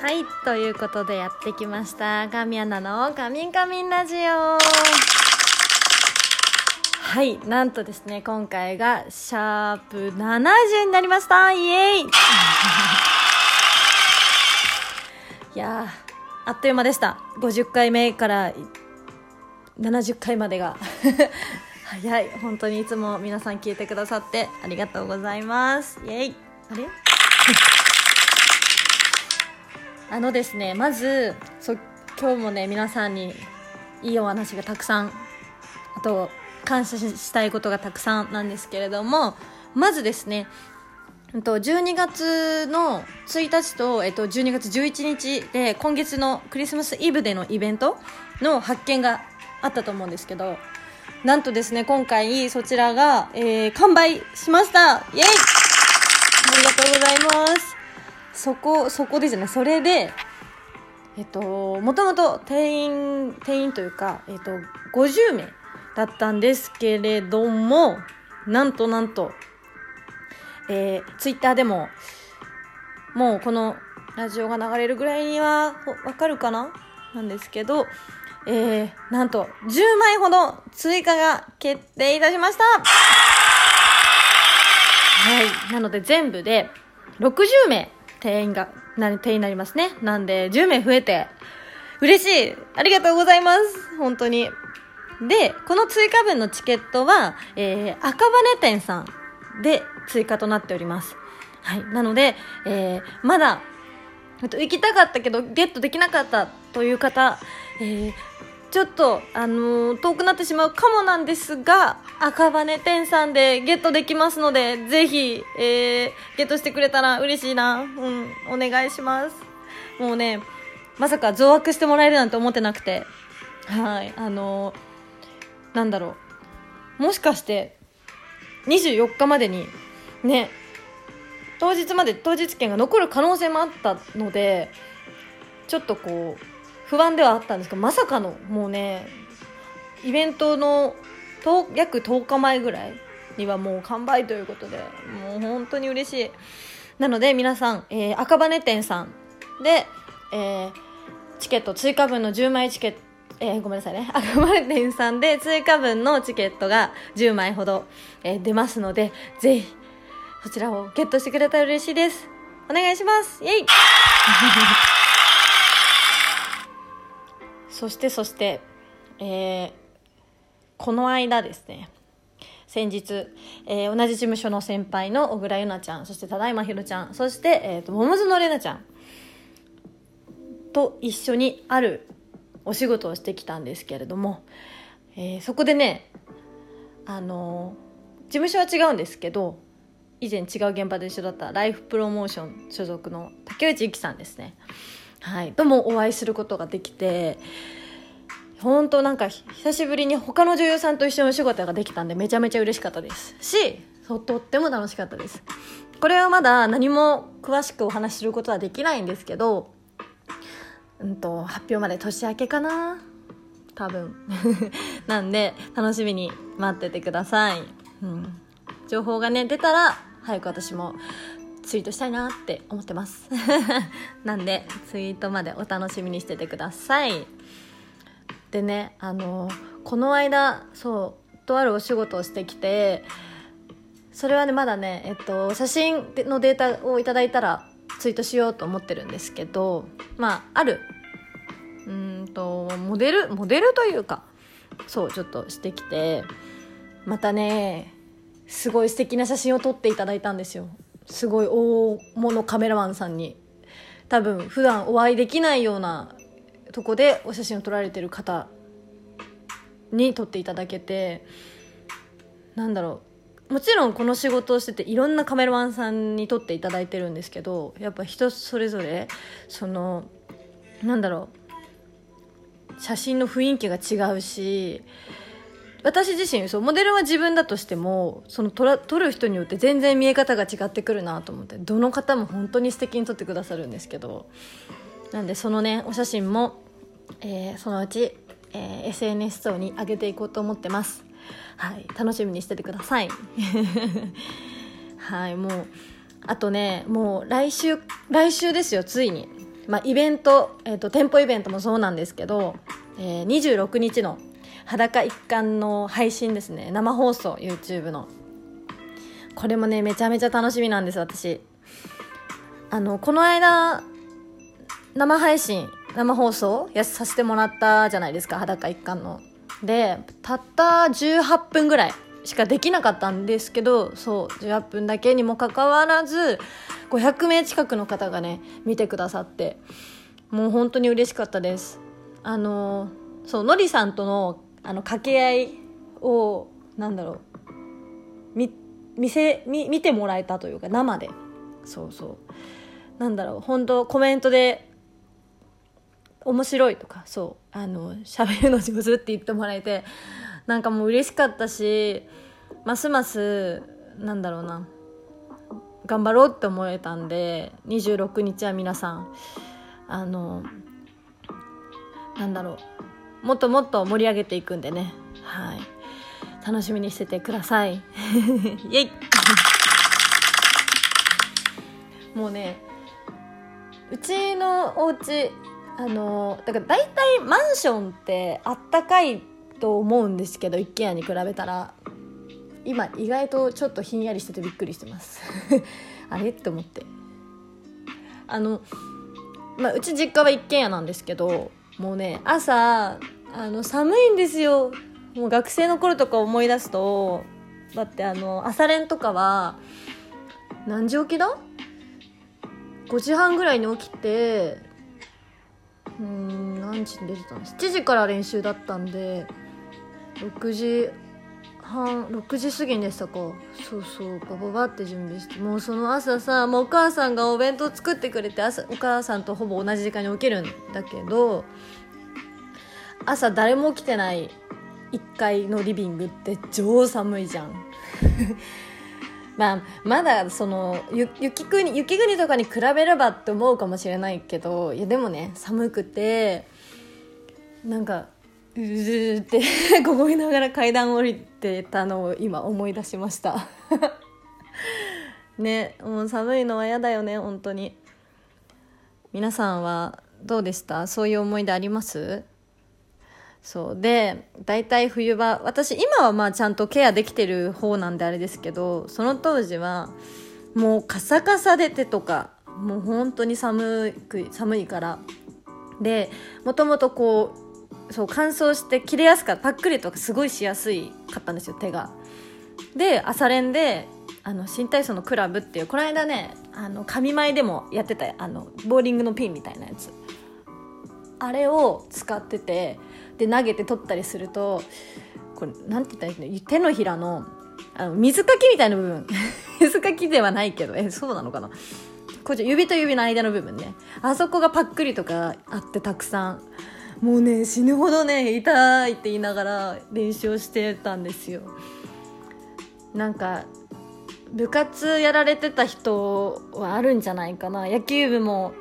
はいということでやってきました。神アナの「カミンカミンラジオ」はいなんとですね今回がシャープ70になりました。イエーイ。いやあっという間でした。50回目から70回までが。早い。本当にいつも皆さん聞いてくださってありがとうございます。イエイ。あれ？あのですねまずそ今日もね皆さんにいいお話がたくさんあと感謝したいことがたくさんなんですけれどもまずですね12月の1日と、えっと、12月11日で今月のクリスマスイブでのイベントの発見があったと思うんですけどなんとですね今回そちらが、えー、完売しました。イエイ！ありがとうございます。そこそこですねそれでえっともともと定員定員というか、えっと、50名だったんですけれどもなんとなんと、えー、ツイッターでももうこのラジオが流れるぐらいにはわかるかな？なんですけど、えー、なんと10枚ほど追加が決定いたしました。はい。なので全部で60名定員が、な、定員になりますね。なんで、10名増えて、嬉しいありがとうございます本当に。で、この追加分のチケットは、えー、赤羽店さんで追加となっております。はい。なので、えー、まだ、行きたかったけど、ゲットできなかったという方、えー、ちょっと、あのー、遠くなってしまうかもなんですが、赤羽店さんでゲットできますので、ぜひ、えー、ゲットしてくれたら嬉しいな。うん、お願いします。もうね、まさか増悪してもらえるなんて思ってなくて、はい、あのー、なんだろう。もしかして、24日までに、ね、当日まで当日券が残る可能性もあったので、ちょっとこう、不安ではあったんですけどまさかのもうねイベントの約10日前ぐらいにはもう完売ということでもう本当に嬉しいなので皆さん、えー、赤羽店さんで、えー、チケット追加分の10枚チケットえー、ごめんなさいね。赤羽店さんで追加分のチケットが10枚ほど、えー、出ますので、ぜひ、そちらをゲットしてくれたら嬉しいです。お願いしますイェイ そしてそして、えー、この間ですね。先日、えー、同じ事務所の先輩の小倉優奈ちゃんそして只今ひろちゃんそして、えーと、桃園玲奈ちゃんと一緒にあるお仕事をしてきたんですけれども、えー、そこでねあの事務所は違うんですけど以前違う現場で一緒だったライフプロモーション所属の竹内由紀さんですね。はい、ともお会いすることができて本当なんか久しぶりに他の女優さんと一緒にお仕事ができたんでめちゃめちゃ嬉しかったです。しとっても楽しかったです。これはまだ何も詳しくお話しすることはできないんですけど、うんと、発表まで年明けかな？多分。なんで楽しみに待っててください、うん、情報がね出たら早く私もツイートしたいなって思ってます。なんでツイートまでお楽しみにしててください。でねあのこの間そうとあるお仕事をしてきてそれはねまだねえっと写真のデータをいただいたらツイートしようと思ってるんですけどまああるうんとモデルモデルというかそうちょっとしてきてまたねすごい素敵な写真を撮っていただいたんですよ。すごい大物カメラマンさんに。多分普段お会いできないようなとこでお写真を撮られてる方に撮っていただけてなんだろう。もちろんこの仕事をしてていろんなカメラマンさんに撮っていただいてるんですけどやっぱ人それぞれそのなんだろう。写真の雰囲気が違うし私自身そうモデルは自分だとしてもその撮撮る人によって全然見え方が違ってくるなと思ってどの方も本当に素敵に撮ってくださるんですけどなんでそのねお写真も、えー、そのうち、えー、SNS 等に上げていこうと思ってます。はい楽しみにしててください。はいもうあとねもう来週来週ですよついに。まあ、イベント、えーと、店舗イベントもそうなんですけど、えー、26日の裸一貫の配信ですね。生放送 YouTube の。これもねめちゃめちゃ楽しみなんです私。あのこの間生配信生放送やさせてもらったじゃないですか裸一貫の。でたった18分ぐらいしかできなかったんですけどそう18分だけにもかかわらず500名近くの方がね見てくださってもう本当に嬉しかったです。あのそうのりさんとのあの掛け合いをなんだろう見見せ見見てもらえたというか生で。そうそう。なんだろう本当コメントで面白いとかそうあの喋るの上手って言ってもらえてなんかもう嬉しかったしますますなんだろうな頑張ろうって思えたんで26日は皆さんあのなんだろうもっともっと盛り上げていくんでね。はい。楽しみにしててください。イエイ。もうねうちのお家あのだから大体マンションってあったかいと思うんですけど一軒家に比べたら。今意外とちょっとひんやりしててびっくりしてます。あれ？って思って。あの、まあ、うち実家は一軒家なんですけどもうね朝あの寒いんですよ。もう学生の頃とか思い出すとだってあの朝練とかは何時起きだ ?5 時半ぐらいに起きてうん何時に出てたの ?7 時から練習だったんで6時半6時過ぎでしたか。そうそうバババって準備して。もうその朝さもうお母さんがお弁当作ってくれて朝お母さんとほぼ同じ時間に起きるんだけど朝誰も起きてない1階のリビングって超寒いじゃん。まあまだその雪国雪国とかに比べればって思うかもしれないけどいやでもね寒くてなんかうーって 凍いながら階段降りてたのを今思い出しました。ねもう寒いのは嫌だよね本当に。皆さんはどうでした？そういう思い出あります？そうで大体冬場私今はまあちゃんとケアできてる方なんであれですけどその当時はもうカサカサで手とかもう本当に寒く寒いから。でもともとこうそう乾燥して切れやすかったパックリとかすごいしやすいかったんですよ手が。で朝練であの新体操のクラブっていうこの間ねあの紙米でもやってたあのボーリングのピンみたいなやつ。あれを使っててで投げて取ったりするとこれなんて言ったらいいの？手のひらのあの水かきみたいな部分。水かきではないけどえそうなのかな？こっ指と指の間の部分ね。あそこがパックリとかあってたくさん。もうね死ぬほどね痛いって言いながら練習をしてたんですよ。なんか部活やられてた人はあるんじゃないかな。野球部も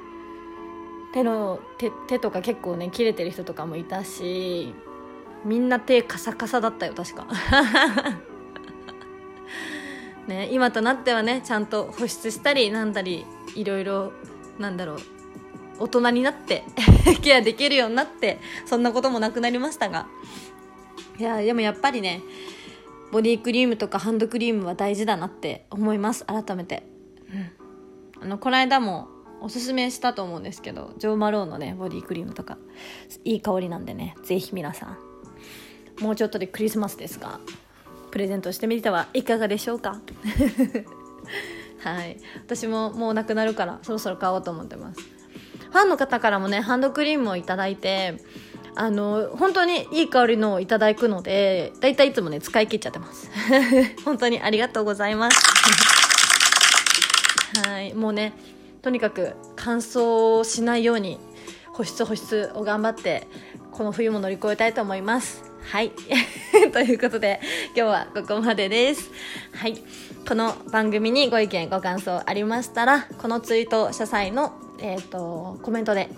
手の手手とか結構ね切れてる人とかもいたしみんな手カサカサだったよ確か。ね今となってはねちゃんと保湿したりなんだりいろいろなんだろう大人になって ケアできるようになってそんなこともなくなりましたが。いやでもやっぱりねボディクリームとかハンドクリームは大事だなって思います改めて、うん、あのこの間もおすすめしたと思うんですけどジョー・マローのねボディクリームとかいい香りなんでねぜひ皆さんもうちょっとでクリスマスですがプレゼントしてみてはいかがでしょうか？はい。私ももうなくなるからそろそろ買おうと思ってます。ファンの方からもねハンドクリームを頂いてあの本当にいい香りのをいただくのでだいたいいつもね使い切っちゃってます。本当にありがとうございます。はい。もうねとにかく乾燥しないように保湿保湿を頑張ってこの冬も乗り越えたいと思いますはい ということで今日はここまでですはいこの番組にご意見ご感想ありましたらこのツイートした際のえっ、ー、と、コメントで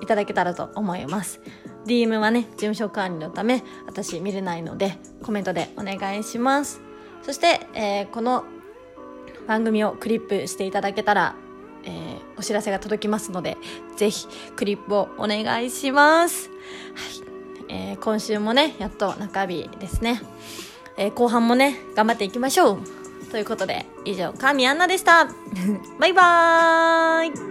いただけたらと思います。DM はね、事務所管理のため、私見れないので、コメントでお願いします。そして、えー、この番組をクリップしていただけたらえー、お知らせが届きますので、ぜひクリップをお願いします。はい。えー、今週もね、やっと中日ですね。えー、後半もね、頑張っていきましょう。ということで、以上、神アンナでした。バイバーイ